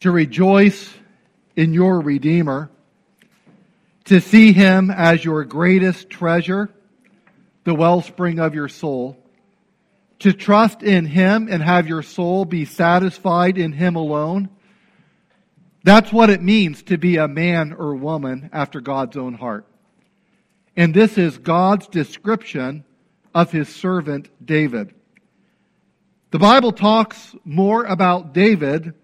to rejoice in your Redeemer, to see him as your greatest treasure, the wellspring of your soul, to trust in him and have your soul be satisfied in him alone. That's what it means to be a man or woman after God's own heart. And this is God's description of his servant David. The Bible talks more about David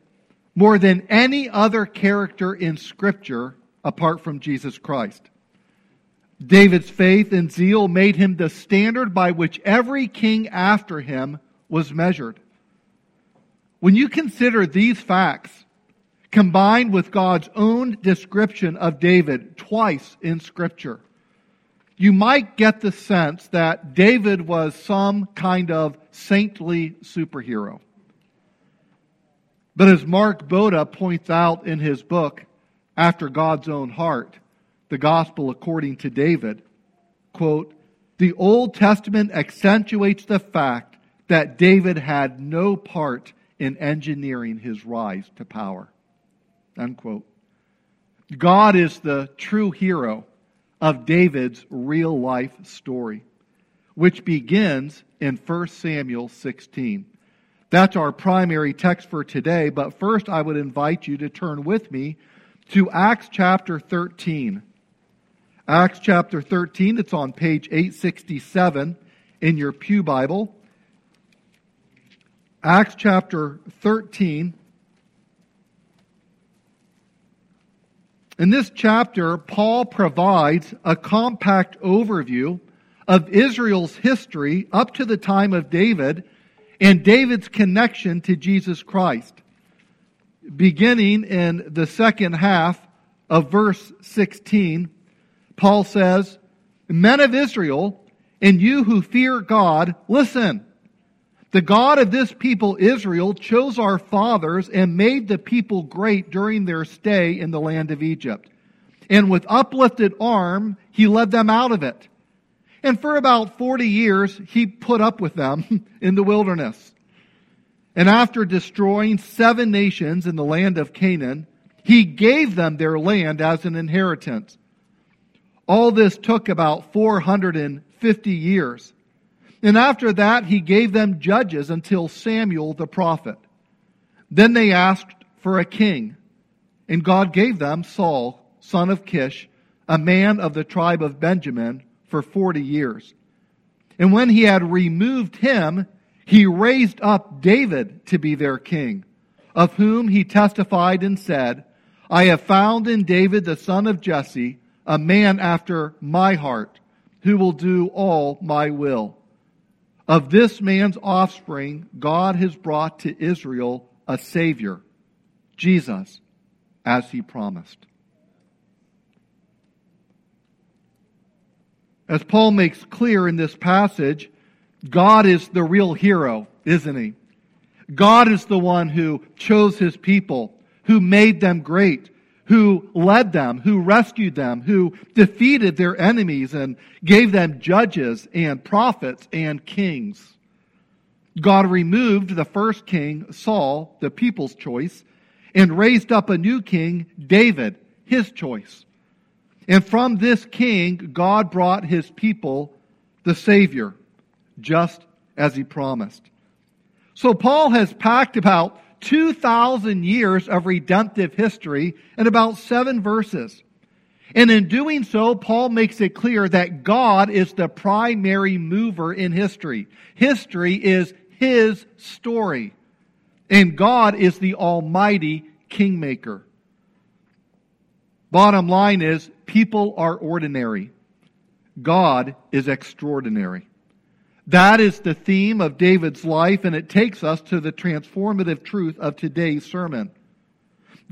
more than any other character in Scripture apart from Jesus Christ. David's faith and zeal made him the standard by which every king after him was measured. When you consider these facts, combined with God's own description of David twice in Scripture, you might get the sense that David was some kind of saintly superhero. But as Mark Boda points out in his book, After God's Own Heart, the Gospel according to David, quote, the Old Testament accentuates the fact that David had no part in engineering his rise to power. Unquote. God is the true hero of David's real life story, which begins in 1 Samuel 16. That's our primary text for today, but first I would invite you to turn with me to Acts chapter 13. Acts chapter 13, it's on page 867 in your Pew Bible. Acts chapter 13. In this chapter, Paul provides a compact overview of Israel's history up to the time of David and David's connection to Jesus Christ. Beginning in the second half of verse 16, Paul says, Men of Israel, and you who fear God, listen. The God of this people, Israel, chose our fathers and made the people great during their stay in the land of Egypt. And with uplifted arm, he led them out of it and for about 40 years, he put up with them in the wilderness. And after destroying seven nations in the land of Canaan, he gave them their land as an inheritance. All this took about 450 years. And after that, he gave them judges until Samuel the prophet. Then they asked for a king, and God gave them Saul, son of Kish, a man of the tribe of Benjamin, for 40 years. And when he had removed him, he raised up David to be their king, of whom he testified and said, I have found in David the son of Jesse a man after my heart, who will do all my will. Of this man's offspring, God has brought to Israel a Savior, Jesus, as he promised. As Paul makes clear in this passage, God is the real hero, isn't he? God is the one who chose his people, who made them great, who led them, who rescued them, who defeated their enemies and gave them judges and prophets and kings. God removed the first king, Saul, the people's choice, and raised up a new king, David, his choice. And from this king, God brought his people the Savior, just as he promised. So Paul has packed about 2,000 years of redemptive history in about seven verses. And in doing so, Paul makes it clear that God is the primary mover in history. History is his story. And God is the almighty kingmaker. Bottom line is, people are ordinary. God is extraordinary. That is the theme of David's life, and it takes us to the transformative truth of today's sermon.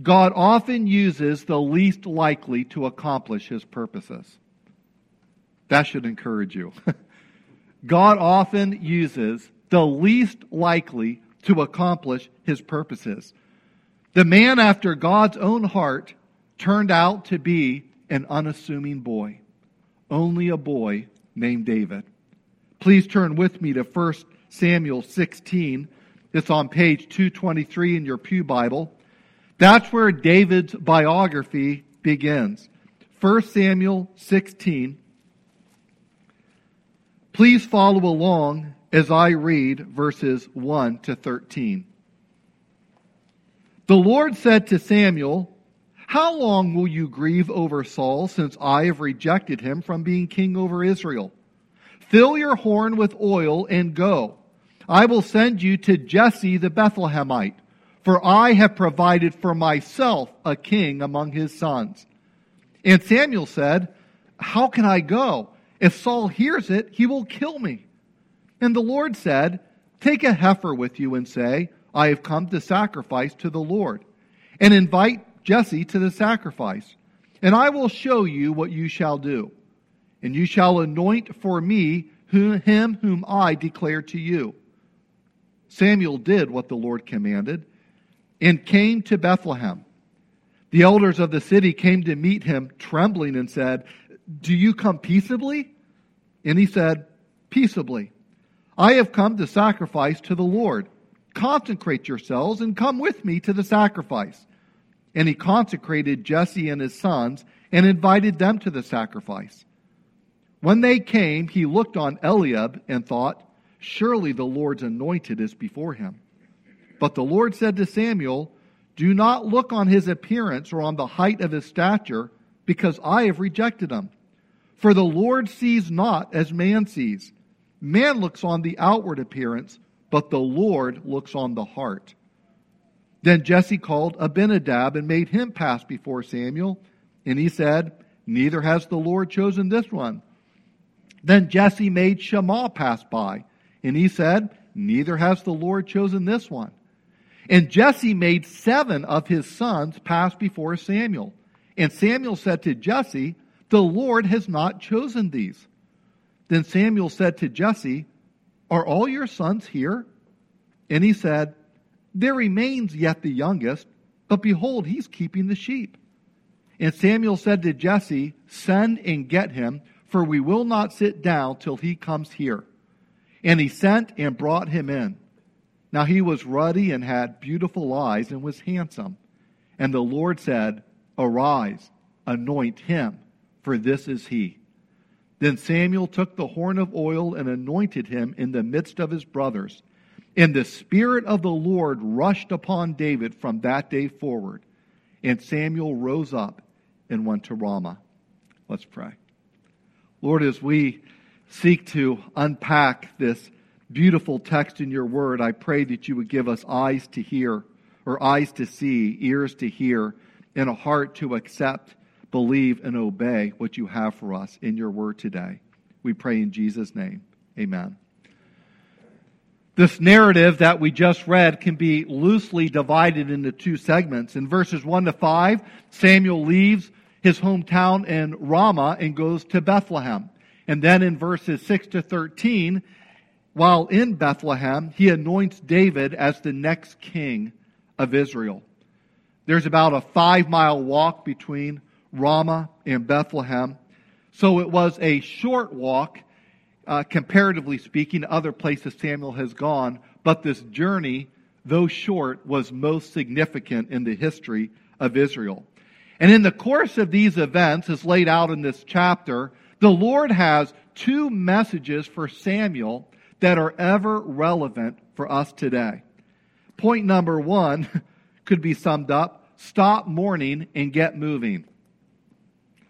God often uses the least likely to accomplish his purposes. That should encourage you. God often uses the least likely to accomplish his purposes. The man after God's own heart turned out to be an unassuming boy, only a boy named David. Please turn with me to 1 Samuel 16. It's on page 223 in your Pew Bible. That's where David's biography begins. 1 Samuel 16. Please follow along as I read verses 1 to 13. The Lord said to Samuel, How long will you grieve over Saul since I have rejected him from being king over Israel? Fill your horn with oil and go. I will send you to Jesse the Bethlehemite, for I have provided for myself a king among his sons. And Samuel said, How can I go? If Saul hears it, he will kill me. And the Lord said, Take a heifer with you and say, I have come to sacrifice to the Lord. And invite Jesse to the sacrifice. And I will show you what you shall do. And you shall anoint for me him whom I declare to you. Samuel did what the Lord commanded and came to Bethlehem. The elders of the city came to meet him, trembling, and said, Do you come peaceably? And he said, Peaceably. I have come to sacrifice to the Lord. Consecrate yourselves and come with me to the sacrifice. And he consecrated Jesse and his sons and invited them to the sacrifice. When they came, he looked on Eliab and thought, Surely the Lord's anointed is before him. But the Lord said to Samuel, Do not look on his appearance or on the height of his stature, because I have rejected him. For the Lord sees not as man sees. Man looks on the outward appearance, but the Lord looks on the heart. Then Jesse called Abinadab and made him pass before Samuel. And he said, Neither has the Lord chosen this one. Then Jesse made Shammah pass by. And he said, Neither has the Lord chosen this one. And Jesse made seven of his sons pass before Samuel. And Samuel said to Jesse, the Lord has not chosen these. Then Samuel said to Jesse, Are all your sons here? And he said, There remains yet the youngest, but behold, he's keeping the sheep. And Samuel said to Jesse, Send and get him, for we will not sit down till he comes here. And he sent and brought him in. Now he was ruddy and had beautiful eyes and was handsome. And the Lord said, Arise, anoint him for this is he. Then Samuel took the horn of oil and anointed him in the midst of his brothers. And the Spirit of the Lord rushed upon David from that day forward. And Samuel rose up and went to Ramah. Let's pray. Lord, as we seek to unpack this beautiful text in your word, I pray that you would give us eyes to hear, or eyes to see, ears to hear, and a heart to accept believe and obey what you have for us in your word today. We pray in Jesus' name. Amen. This narrative that we just read can be loosely divided into two segments. In verses 1 to 5, Samuel leaves his hometown in Ramah and goes to Bethlehem. And then in verses 6 to 13, while in Bethlehem, he anoints David as the next king of Israel. There's about a five mile walk between Ramah, and Bethlehem. So it was a short walk, uh, comparatively speaking, other places Samuel has gone. But this journey, though short, was most significant in the history of Israel. And in the course of these events, as laid out in this chapter, the Lord has two messages for Samuel that are ever relevant for us today. Point number one could be summed up stop mourning and get moving.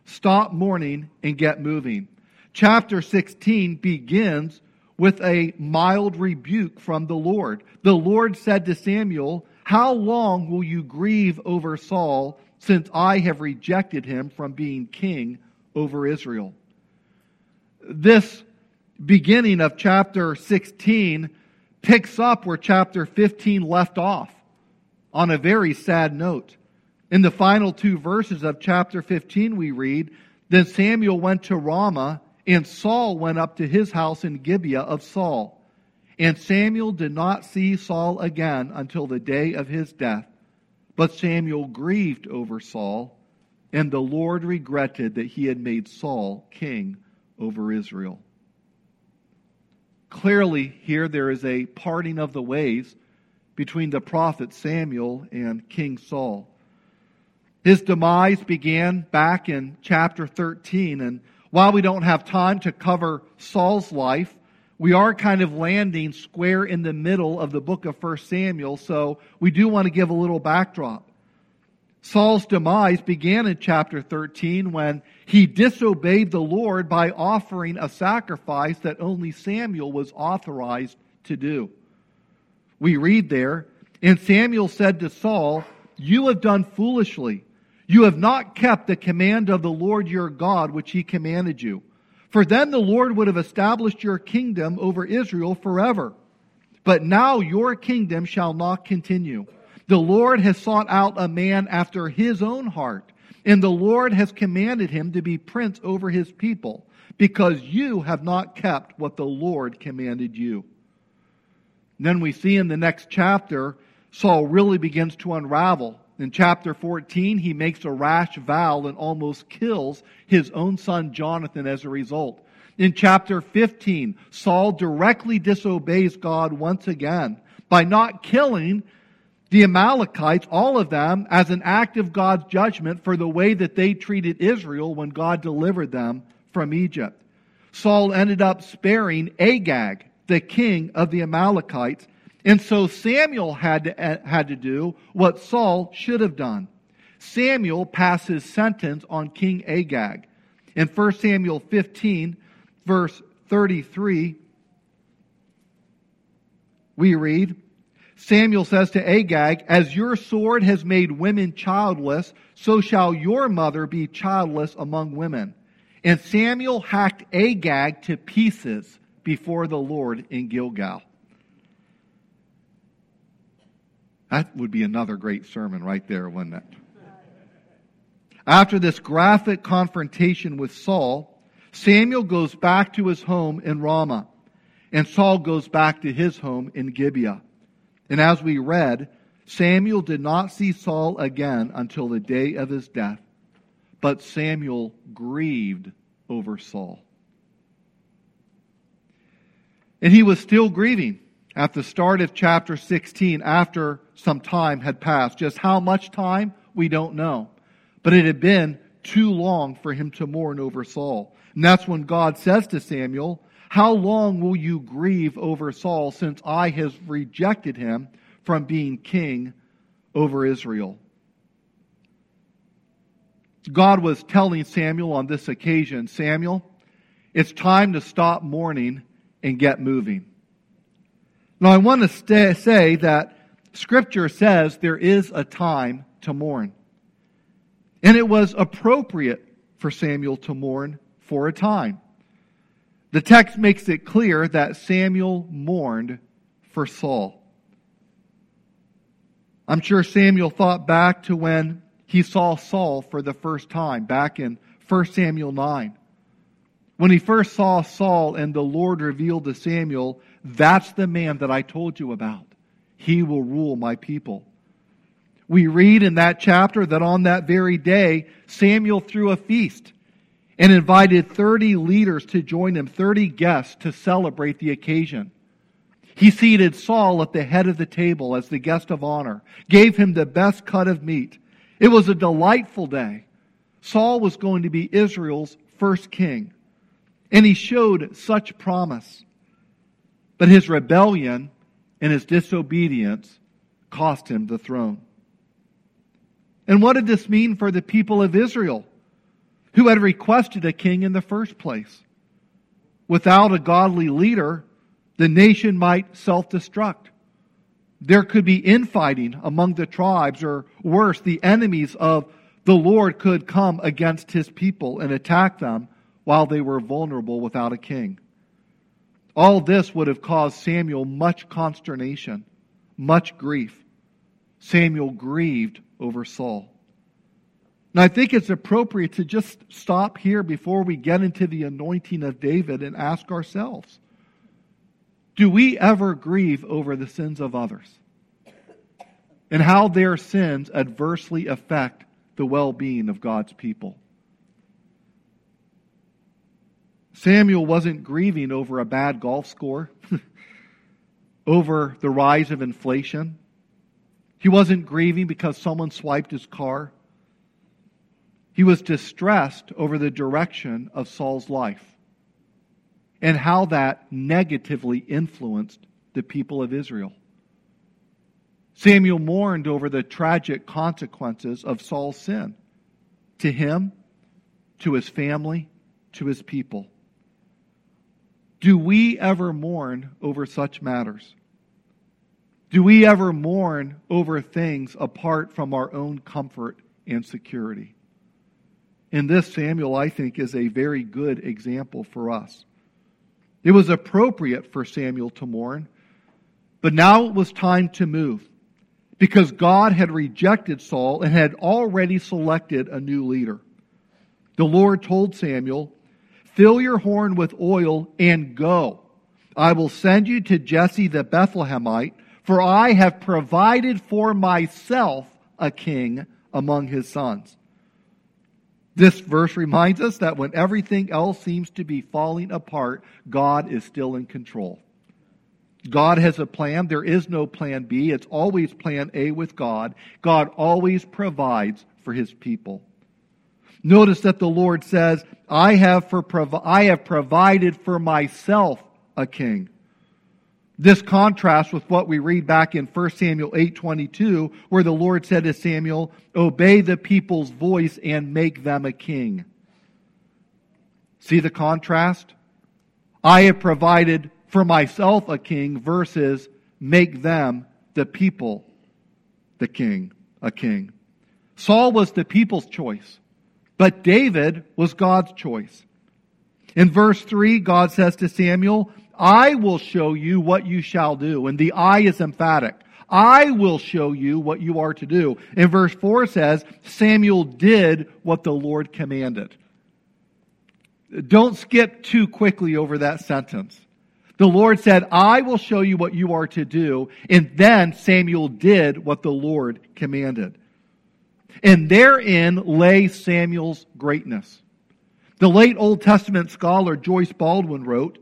Stop mourning and get moving. Chapter 16 begins with a mild rebuke from the Lord. The Lord said to Samuel, How long will you grieve over Saul since I have rejected him from being king over Israel? This beginning of chapter 16 picks up where chapter 15 left off on a very sad note. In the final two verses of chapter 15, we read, Then Samuel went to Ramah, and Saul went up to his house in Gibeah of Saul. And Samuel did not see Saul again until the day of his death. But Samuel grieved over Saul, and the Lord regretted that he had made Saul king over Israel. Clearly, here there is a parting of the ways between the prophet Samuel and King Saul. His demise began back in chapter 13. And while we don't have time to cover Saul's life, we are kind of landing square in the middle of the book of 1 Samuel, so we do want to give a little backdrop. Saul's demise began in chapter 13 when he disobeyed the Lord by offering a sacrifice that only Samuel was authorized to do. We read there, and Samuel said to Saul, You have done foolishly. You have not kept the command of the Lord your God, which he commanded you. For then the Lord would have established your kingdom over Israel forever. But now your kingdom shall not continue. The Lord has sought out a man after his own heart, and the Lord has commanded him to be prince over his people, because you have not kept what the Lord commanded you. And then we see in the next chapter, Saul really begins to unravel. In chapter 14, he makes a rash vow and almost kills his own son Jonathan as a result. In chapter 15, Saul directly disobeys God once again by not killing the Amalekites, all of them, as an act of God's judgment for the way that they treated Israel when God delivered them from Egypt. Saul ended up sparing Agag, the king of the Amalekites, and so Samuel had to, eh, had to do what Saul should have done. Samuel passes sentence on King Agag. In 1 Samuel 15, verse 33, we read, Samuel says to Agag, As your sword has made women childless, so shall your mother be childless among women. And Samuel hacked Agag to pieces before the Lord in Gilgal. That would be another great sermon right there, wouldn't it? After this graphic confrontation with Saul, Samuel goes back to his home in Ramah, and Saul goes back to his home in Gibeah. And as we read, Samuel did not see Saul again until the day of his death, but Samuel grieved over Saul. And he was still grieving at the start of chapter 16 after some time had passed. Just how much time, we don't know. But it had been too long for him to mourn over Saul. And that's when God says to Samuel, how long will you grieve over Saul since I have rejected him from being king over Israel? God was telling Samuel on this occasion, Samuel, it's time to stop mourning and get moving. Now, I want to say that Scripture says there is a time to mourn. And it was appropriate for Samuel to mourn for a time. The text makes it clear that Samuel mourned for Saul. I'm sure Samuel thought back to when he saw Saul for the first time, back in 1 Samuel 9. When he first saw Saul and the Lord revealed to Samuel, that's the man that I told you about. He will rule my people. We read in that chapter that on that very day, Samuel threw a feast and invited 30 leaders to join him, 30 guests to celebrate the occasion. He seated Saul at the head of the table as the guest of honor, gave him the best cut of meat. It was a delightful day. Saul was going to be Israel's first king, and he showed such promise. But his rebellion and his disobedience cost him the throne. And what did this mean for the people of Israel? who had requested a king in the first place. Without a godly leader, the nation might self destruct. There could be infighting among the tribes, or worse, the enemies of the Lord could come against his people and attack them while they were vulnerable without a king. All this would have caused Samuel much consternation, much grief. Samuel grieved over Saul. And I think it's appropriate to just stop here before we get into the anointing of David and ask ourselves do we ever grieve over the sins of others? And how their sins adversely affect the well being of God's people? Samuel wasn't grieving over a bad golf score, over the rise of inflation. He wasn't grieving because someone swiped his car. He was distressed over the direction of Saul's life and how that negatively influenced the people of Israel. Samuel mourned over the tragic consequences of Saul's sin to him, to his family, to his people. Do we ever mourn over such matters? Do we ever mourn over things apart from our own comfort and security? In this, Samuel, I think, is a very good example for us. It was appropriate for Samuel to mourn, but now it was time to move because God had rejected Saul and had already selected a new leader. The Lord told Samuel, Fill your horn with oil and go. I will send you to Jesse the Bethlehemite, for I have provided for myself a king among his sons. This verse reminds us that when everything else seems to be falling apart, God is still in control. God has a plan. There is no plan B. It's always plan A with God. God always provides for his people. Notice that the Lord says, I have, for I have provided for myself a king. This contrasts with what we read back in 1 Samuel 8:22 where the Lord said to Samuel, "Obey the people's voice and make them a king." See the contrast? I have provided for myself a king versus make them the people the king, a king. Saul was the people's choice, but David was God's choice. In verse 3, God says to Samuel, I will show you what you shall do. And the I is emphatic. I will show you what you are to do. In verse 4 says, Samuel did what the Lord commanded. Don't skip too quickly over that sentence. The Lord said, I will show you what you are to do. And then Samuel did what the Lord commanded. And therein lay Samuel's greatness. The late Old Testament scholar Joyce Baldwin wrote,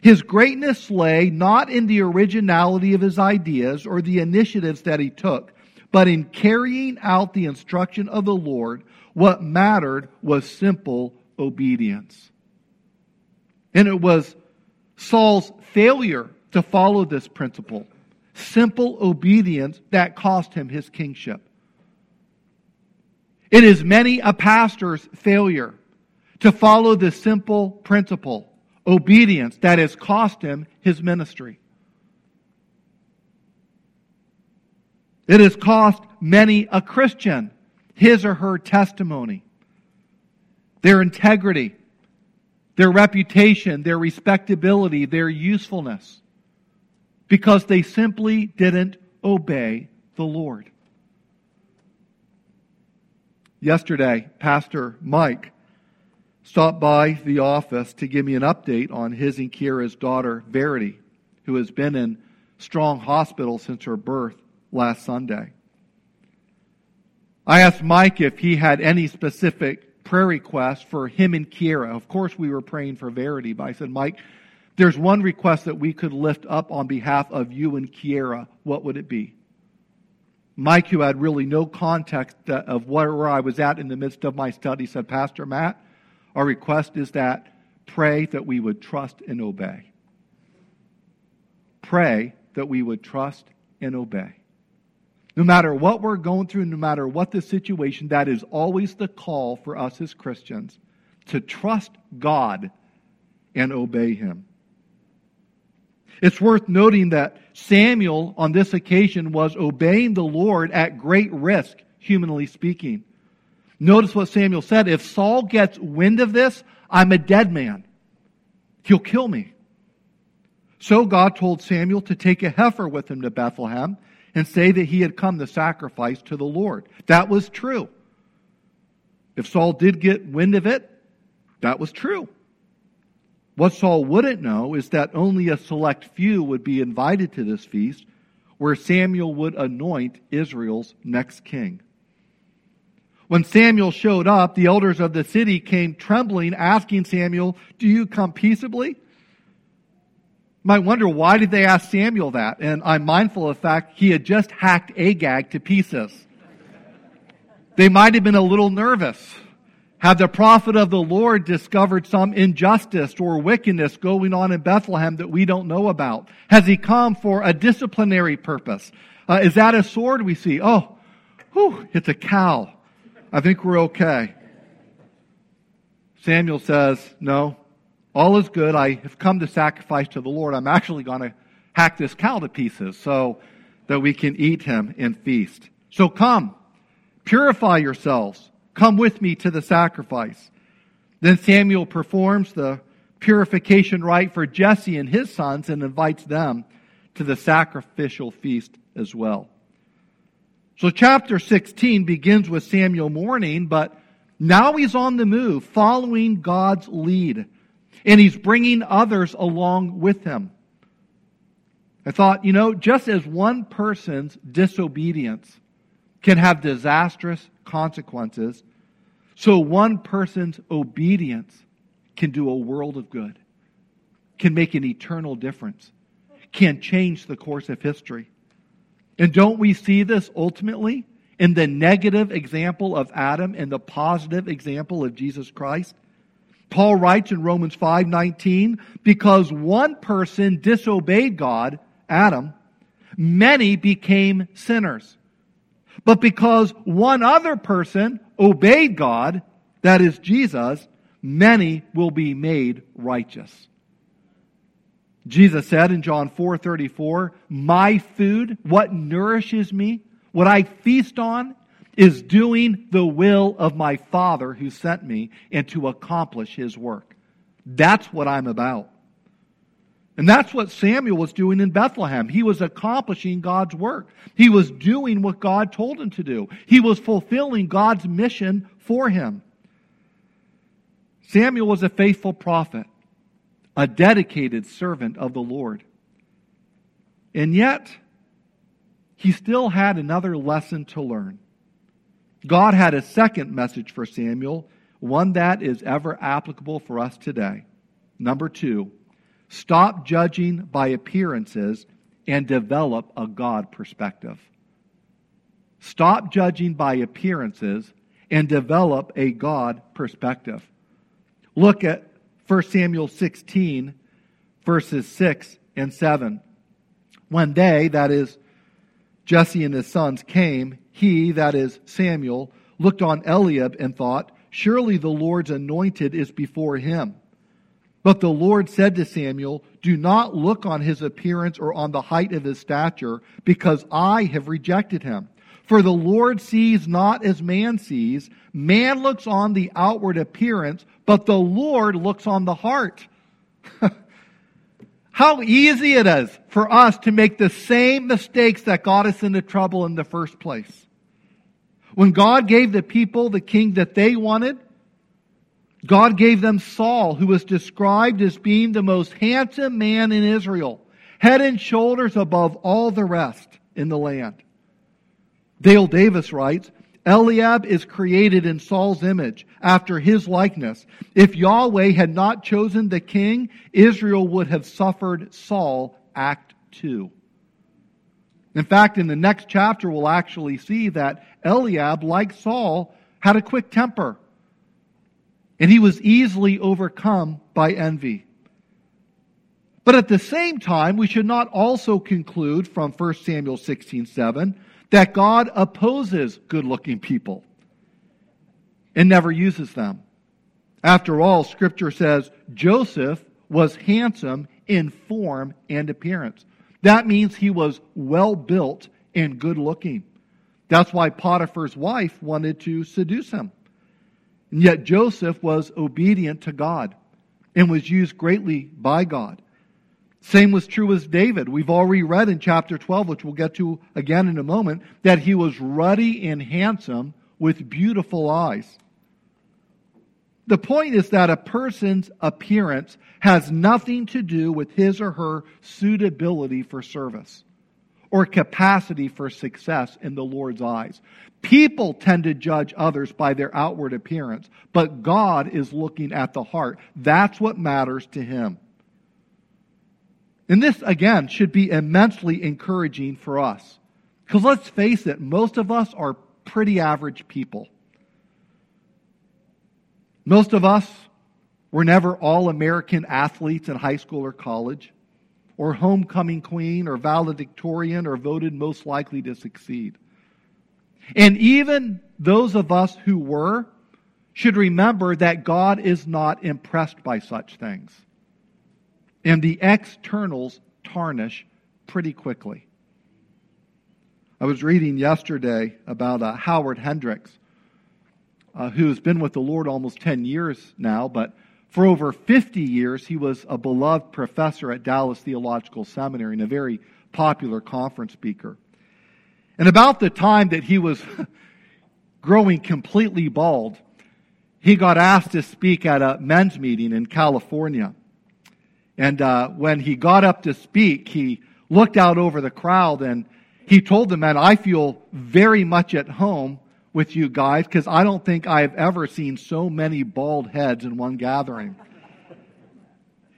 his greatness lay not in the originality of his ideas or the initiatives that he took, but in carrying out the instruction of the Lord. What mattered was simple obedience. And it was Saul's failure to follow this principle, simple obedience, that cost him his kingship. It is many a pastor's failure to follow this simple principle obedience that has cost him his ministry. It has cost many a Christian his or her testimony, their integrity, their reputation, their respectability, their usefulness, because they simply didn't obey the Lord. Yesterday, Pastor Mike stopped by the office to give me an update on his and Kira's daughter, Verity, who has been in Strong Hospital since her birth last Sunday. I asked Mike if he had any specific prayer requests for him and Kira. Of course, we were praying for Verity, but I said, Mike, there's one request that we could lift up on behalf of you and Kiera. What would it be? Mike, who had really no context uh, of where I was at in the midst of my study, said, Pastor Matt, our request is that pray that we would trust and obey. Pray that we would trust and obey. No matter what we're going through, no matter what the situation, that is always the call for us as Christians to trust God and obey Him. It's worth noting that Samuel on this occasion was obeying the Lord at great risk, humanly speaking. Notice what Samuel said. If Saul gets wind of this, I'm a dead man. He'll kill me. So God told Samuel to take a heifer with him to Bethlehem and say that he had come to sacrifice to the Lord. That was true. If Saul did get wind of it, that was true. What Saul wouldn't know is that only a select few would be invited to this feast where Samuel would anoint Israel's next king. When Samuel showed up, the elders of the city came trembling, asking Samuel, Do you come peaceably? Might wonder why did they ask Samuel that? And I'm mindful of the fact he had just hacked Agag to pieces. They might have been a little nervous. Had the prophet of the Lord discovered some injustice or wickedness going on in Bethlehem that we don't know about? Has he come for a disciplinary purpose? Uh, is that a sword we see? Oh, whew, it's a cow. I think we're okay. Samuel says, No, all is good. I have come to sacrifice to the Lord. I'm actually going to hack this cow to pieces so that we can eat him and feast. So come, purify yourselves Come with me to the sacrifice. Then Samuel performs the purification rite for Jesse and his sons and invites them to the sacrificial feast as well. So chapter 16 begins with Samuel mourning, but now he's on the move, following God's lead. And he's bringing others along with him. I thought, you know, just as one person's disobedience can have disastrous consequences, so one person's obedience can do a world of good, can make an eternal difference, can change the course of history. And don't we see this ultimately in the negative example of Adam and the positive example of Jesus Christ? Paul writes in Romans 5:19, because one person disobeyed God, Adam, many became sinners. But because one other person obeyed God, that is Jesus, many will be made righteous. Jesus said in John 4:34, "My food, what nourishes me, what I feast on, is doing the will of my Father who sent me and to accomplish his work." That's what I'm about. And that's what Samuel was doing in Bethlehem. He was accomplishing God's work. He was doing what God told him to do. He was fulfilling God's mission for him. Samuel was a faithful prophet, a dedicated servant of the Lord. And yet, he still had another lesson to learn. God had a second message for Samuel, one that is ever applicable for us today. Number two, Stop judging by appearances and develop a God perspective. Stop judging by appearances and develop a God perspective. Look at 1 Samuel 16, verses 6 and 7. When they, that is, Jesse and his sons, came, he, that is, Samuel, looked on Eliab and thought, Surely the Lord's anointed is before him. But the Lord said to Samuel, Do not look on his appearance or on the height of his stature, because I have rejected him. For the Lord sees not as man sees. Man looks on the outward appearance, but the Lord looks on the heart. How easy it is for us to make the same mistakes that got us into trouble in the first place. When God gave the people the king that they wanted, God gave them Saul, who was described as being the most handsome man in Israel, head and shoulders above all the rest in the land. Dale Davis writes, Eliab is created in Saul's image, after his likeness. If Yahweh had not chosen the king, Israel would have suffered Saul, Act 2. In fact, in the next chapter, we'll actually see that Eliab, like Saul, had a quick temper and he was easily overcome by envy. But at the same time, we should not also conclude from 1 Samuel 16 7 that God opposes good looking people and never uses them. After all, Scripture says Joseph was handsome in form and appearance. That means he was well built and good looking. That's why Potiphar's wife wanted to seduce him. And yet Joseph was obedient to God and was used greatly by God. Same was true as David. We've already read in chapter 12, which we'll get to again in a moment, that he was ruddy and handsome with beautiful eyes. The point is that a person's appearance has nothing to do with his or her suitability for service or capacity for success in the Lord's eyes. People tend to judge others by their outward appearance, but God is looking at the heart. That's what matters to Him. And this, again, should be immensely encouraging for us. Because let's face it, most of us are pretty average people. Most of us were never all American athletes in high school or college, or homecoming queen, or valedictorian, or voted most likely to succeed. And even those of us who were should remember that God is not impressed by such things. And the externals tarnish pretty quickly. I was reading yesterday about uh, Howard Hendricks, uh, who's been with the Lord almost 10 years now, but for over 50 years, he was a beloved professor at Dallas Theological Seminary and a very popular conference speaker. And about the time that he was growing completely bald, he got asked to speak at a men's meeting in California. And uh, when he got up to speak, he looked out over the crowd and he told the men, I feel very much at home with you guys because I don't think I've ever seen so many bald heads in one gathering.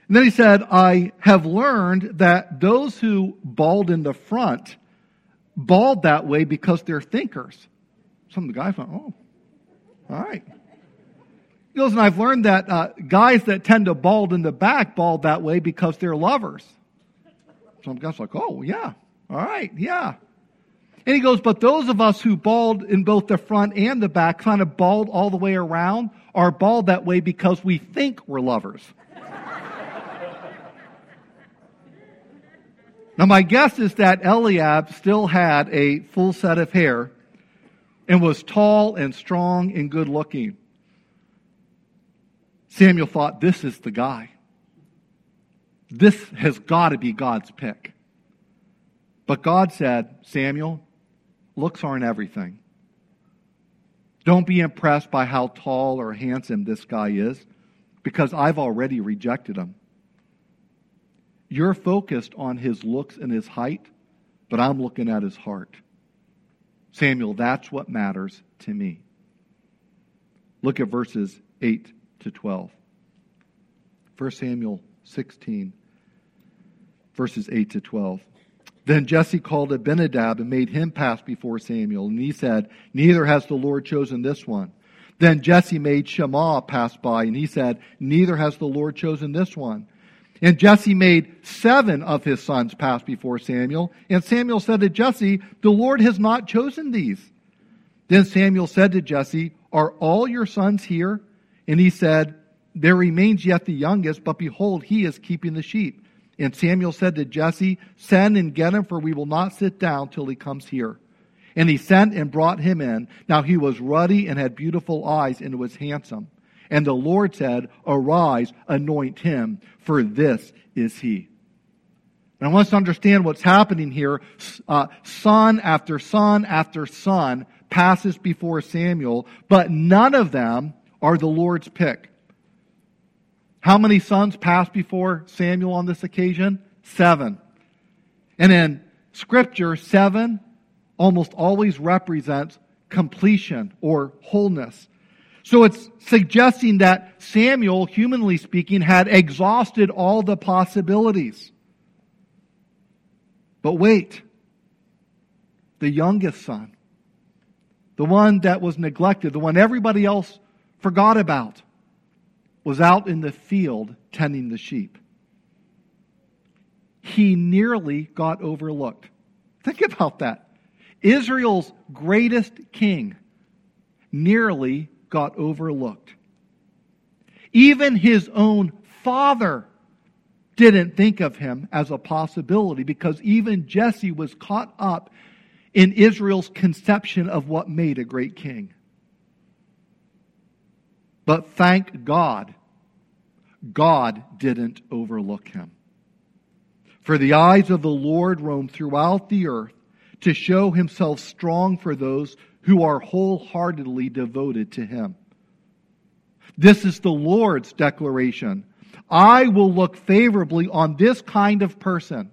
And then he said, I have learned that those who bald in the front bald that way because they're thinkers. Some of the guys went, oh, all right. He goes, and I've learned that uh, guys that tend to bald in the back bald that way because they're lovers. Some guys like, oh, yeah, all right, yeah. And he goes, but those of us who bald in both the front and the back, kind of bald all the way around, are bald that way because we think we're lovers. now, my guess is that Eliab still had a full set of hair and was tall and strong and good looking. Samuel thought, this is the guy. This has got to be God's pick. But God said, Samuel, looks aren't everything. Don't be impressed by how tall or handsome this guy is, because I've already rejected him. You're focused on his looks and his height, but I'm looking at his heart. Samuel, that's what matters to me. Look at verses 8 to 12. 1 Samuel 16, verses 8 to 12. Then Jesse called Abinadab and made him pass before Samuel. And he said, Neither has the Lord chosen this one. Then Jesse made Shammah pass by, and he said, Neither has the Lord chosen this one. And Jesse made seven of his sons pass before Samuel. And Samuel said to Jesse, The Lord has not chosen these. Then Samuel said to Jesse, Are all your sons here? And he said, There remains yet the youngest, but behold, he is keeping the sheep. And Samuel said to Jesse, Send and get him, for we will not sit down till he comes here. And he sent and brought him in. Now he was ruddy and had beautiful eyes and was handsome. And the Lord said, Arise, anoint him, for this is he. And I want us to understand what's happening here. Uh, son after son after son passes before Samuel, but none of them are the Lord's pick. How many sons passed before Samuel on this occasion? Seven. And in Scripture, seven almost always represents completion or wholeness. So it's suggesting that Samuel, humanly speaking, had exhausted all the possibilities. But wait, the youngest son, the one that was neglected, the one everybody else forgot about, was out in the field tending the sheep. He nearly got overlooked. Think about that. Israel's greatest king nearly got overlooked. Even his own father didn't think of him as a possibility because even Jesse was caught up in Israel's conception of what made a great king. But thank God, God didn't overlook him. For the eyes of the Lord roam throughout the earth to show himself strong for those who are wholeheartedly devoted to him. This is the Lord's declaration. I will look favorably on this kind of person,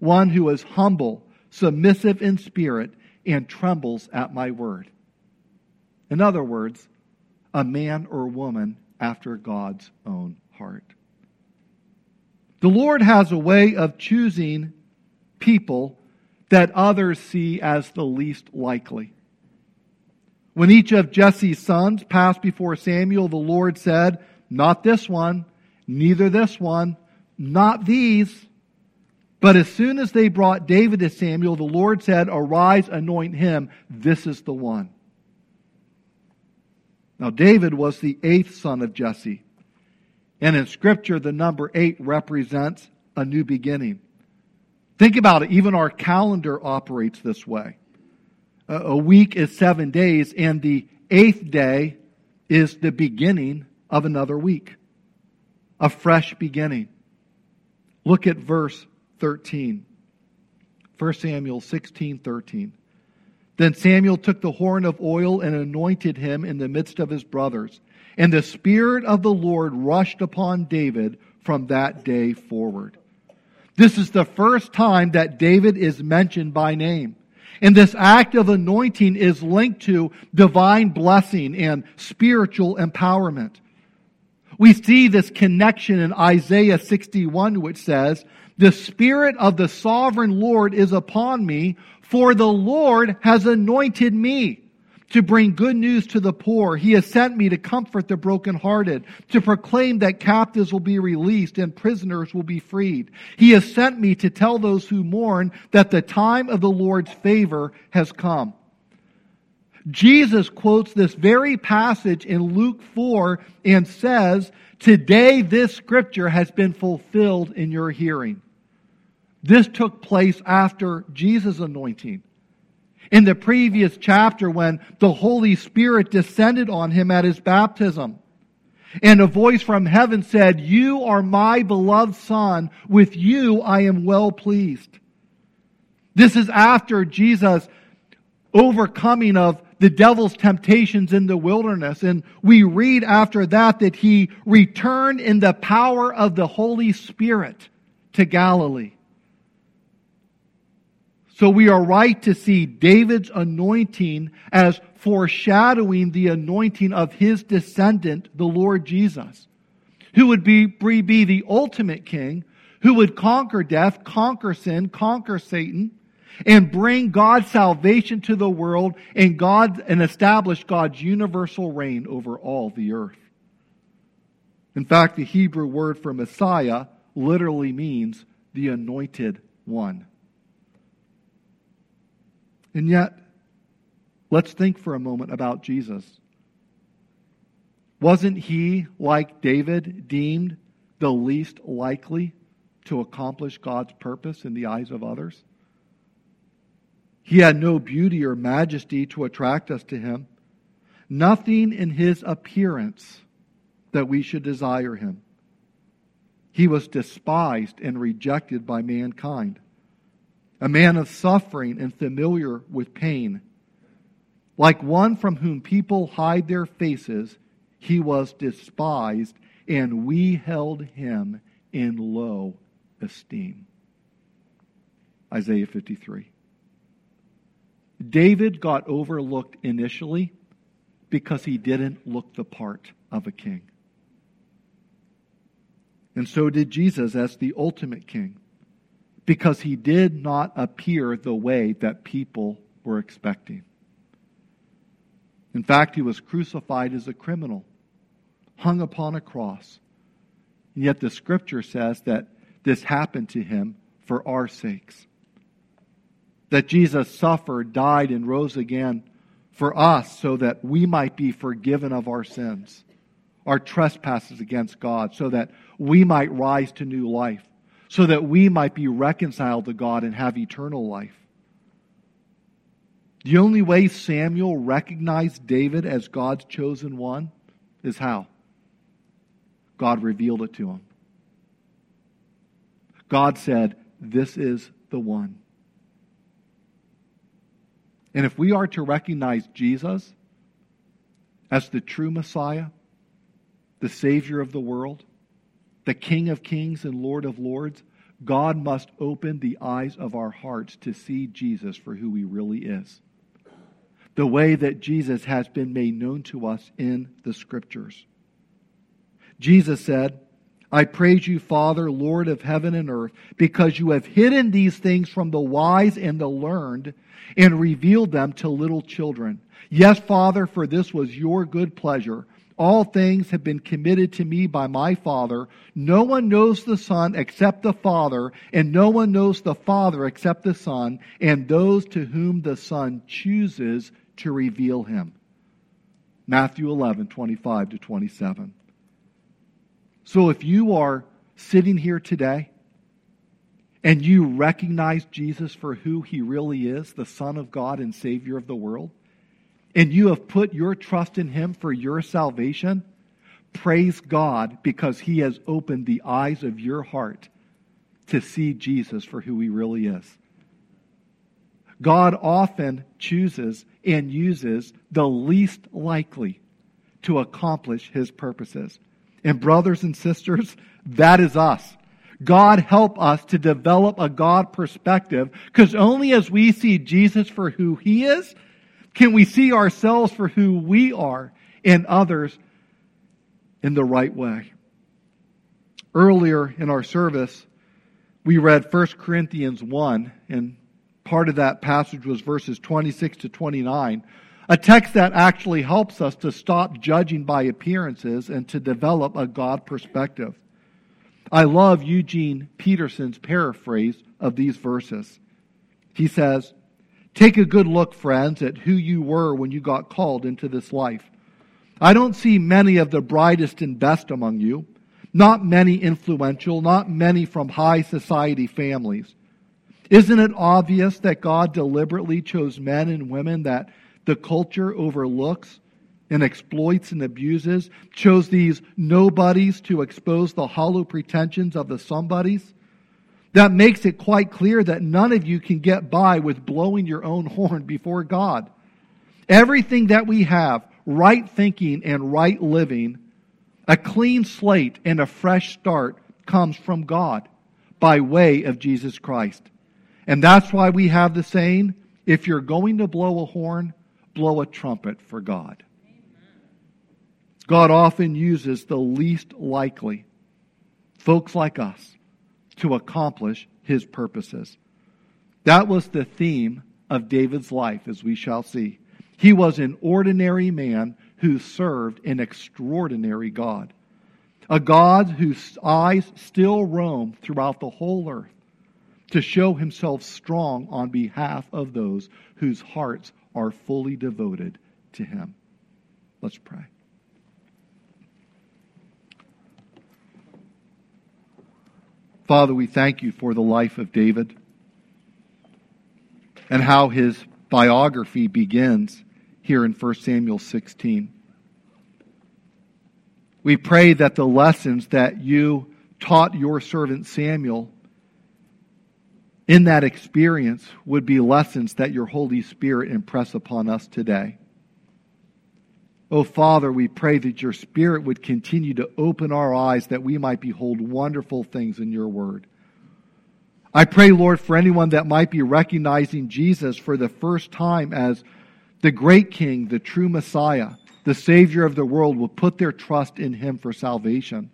one who is humble, submissive in spirit, and trembles at my word. In other words, a man or woman after God's own heart. The Lord has a way of choosing people that others see as the least likely. When each of Jesse's sons passed before Samuel, the Lord said, Not this one, neither this one, not these. But as soon as they brought David to Samuel, the Lord said, Arise, anoint him. This is the one. Now, David was the eighth son of Jesse. And in Scripture, the number eight represents a new beginning. Think about it. Even our calendar operates this way. A week is seven days, and the eighth day is the beginning of another week, a fresh beginning. Look at verse 13. 1 Samuel 16 13. Then Samuel took the horn of oil and anointed him in the midst of his brothers. And the Spirit of the Lord rushed upon David from that day forward. This is the first time that David is mentioned by name. And this act of anointing is linked to divine blessing and spiritual empowerment. We see this connection in Isaiah 61, which says, The Spirit of the sovereign Lord is upon me, for the Lord has anointed me to bring good news to the poor. He has sent me to comfort the brokenhearted, to proclaim that captives will be released and prisoners will be freed. He has sent me to tell those who mourn that the time of the Lord's favor has come. Jesus quotes this very passage in Luke 4 and says, Today this scripture has been fulfilled in your hearing. This took place after Jesus' anointing in the previous chapter when the Holy Spirit descended on him at his baptism. And a voice from heaven said, You are my beloved Son. With you I am well pleased. This is after Jesus' overcoming of the devil's temptations in the wilderness. And we read after that that he returned in the power of the Holy Spirit to Galilee. So we are right to see David's anointing as foreshadowing the anointing of his descendant, the Lord Jesus, who would be, be the ultimate king, who would conquer death, conquer sin, conquer Satan, and bring God's salvation to the world and God and establish God's universal reign over all the earth. In fact, the Hebrew word for Messiah literally means the anointed one. And yet, let's think for a moment about Jesus. Wasn't he, like David, deemed the least likely to accomplish God's purpose in the eyes of others? He had no beauty or majesty to attract us to him, nothing in his appearance that we should desire him. He was despised and rejected by mankind a man of suffering and familiar with pain. Like one from whom people hide their faces, he was despised, and we held him in low esteem. Isaiah 53. David got overlooked initially because he didn't look the part of a king. And so did Jesus as the ultimate king because he did not appear the way that people were expecting. In fact, he was crucified as a criminal, hung upon a cross. And yet the scripture says that this happened to him for our sakes. That Jesus suffered, died, and rose again for us so that we might be forgiven of our sins, our trespasses against God, so that we might rise to new life so that we might be reconciled to God and have eternal life. The only way Samuel recognized David as God's chosen one is how? God revealed it to him. God said, This is the one. And if we are to recognize Jesus as the true Messiah, the Savior of the world, the King of kings and Lord of lords, God must open the eyes of our hearts to see Jesus for who he really is. The way that Jesus has been made known to us in the Scriptures. Jesus said, I praise you, Father, Lord of heaven and earth, because you have hidden these things from the wise and the learned and revealed them to little children. Yes, Father, for this was your good pleasure. All things have been committed to me by my Father. No one knows the Son except the Father, and no one knows the Father except the Son, and those to whom the Son chooses to reveal him. Matthew 11, 25 to 27. So if you are sitting here today and you recognize Jesus for who he really is, the Son of God and Savior of the world, and you have put your trust in him for your salvation, praise God because he has opened the eyes of your heart to see Jesus for who he really is. God often chooses and uses the least likely to accomplish his purposes. And brothers and sisters, that is us. God help us to develop a God perspective because only as we see Jesus for who he is can we see ourselves for who we are and others in the right way. Earlier in our service, we read 1 Corinthians 1, and part of that passage was verses 26 to 29. A text that actually helps us to stop judging by appearances and to develop a God perspective. I love Eugene Peterson's paraphrase of these verses. He says, Take a good look, friends, at who you were when you got called into this life. I don't see many of the brightest and best among you, not many influential, not many from high society families. Isn't it obvious that God deliberately chose men and women that the culture overlooks and exploits and abuses, chose these nobodies to expose the hollow pretensions of the somebodies? That makes it quite clear that none of you can get by with blowing your own horn before God. Everything that we have, right thinking and right living, a clean slate and a fresh start comes from God by way of Jesus Christ. And that's why we have the saying, if you're going to blow a horn, blow a trumpet for God. God often uses the least likely, folks like us, to accomplish his purposes. That was the theme of David's life, as we shall see. He was an ordinary man who served an extraordinary God, a God whose eyes still roam throughout the whole earth to show himself strong on behalf of those whose hearts are fully devoted to him. Let's pray. Father, we thank you for the life of David and how his biography begins here in 1 Samuel 16. We pray that the lessons that you taught your servant Samuel in that experience would be lessons that your Holy Spirit impress upon us today. Oh, Father, we pray that your Spirit would continue to open our eyes that we might behold wonderful things in your word. I pray, Lord, for anyone that might be recognizing Jesus for the first time as the great King, the true Messiah, the Savior of the world, will put their trust in him for salvation.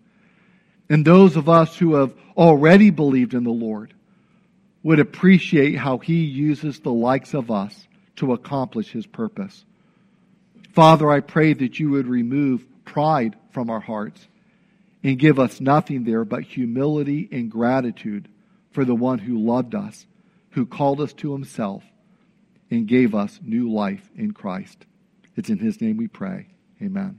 And those of us who have already believed in the Lord would appreciate how he uses the likes of us to accomplish his purpose. Father, I pray that you would remove pride from our hearts and give us nothing there but humility and gratitude for the one who loved us, who called us to himself, and gave us new life in Christ. It's in his name we pray. Amen.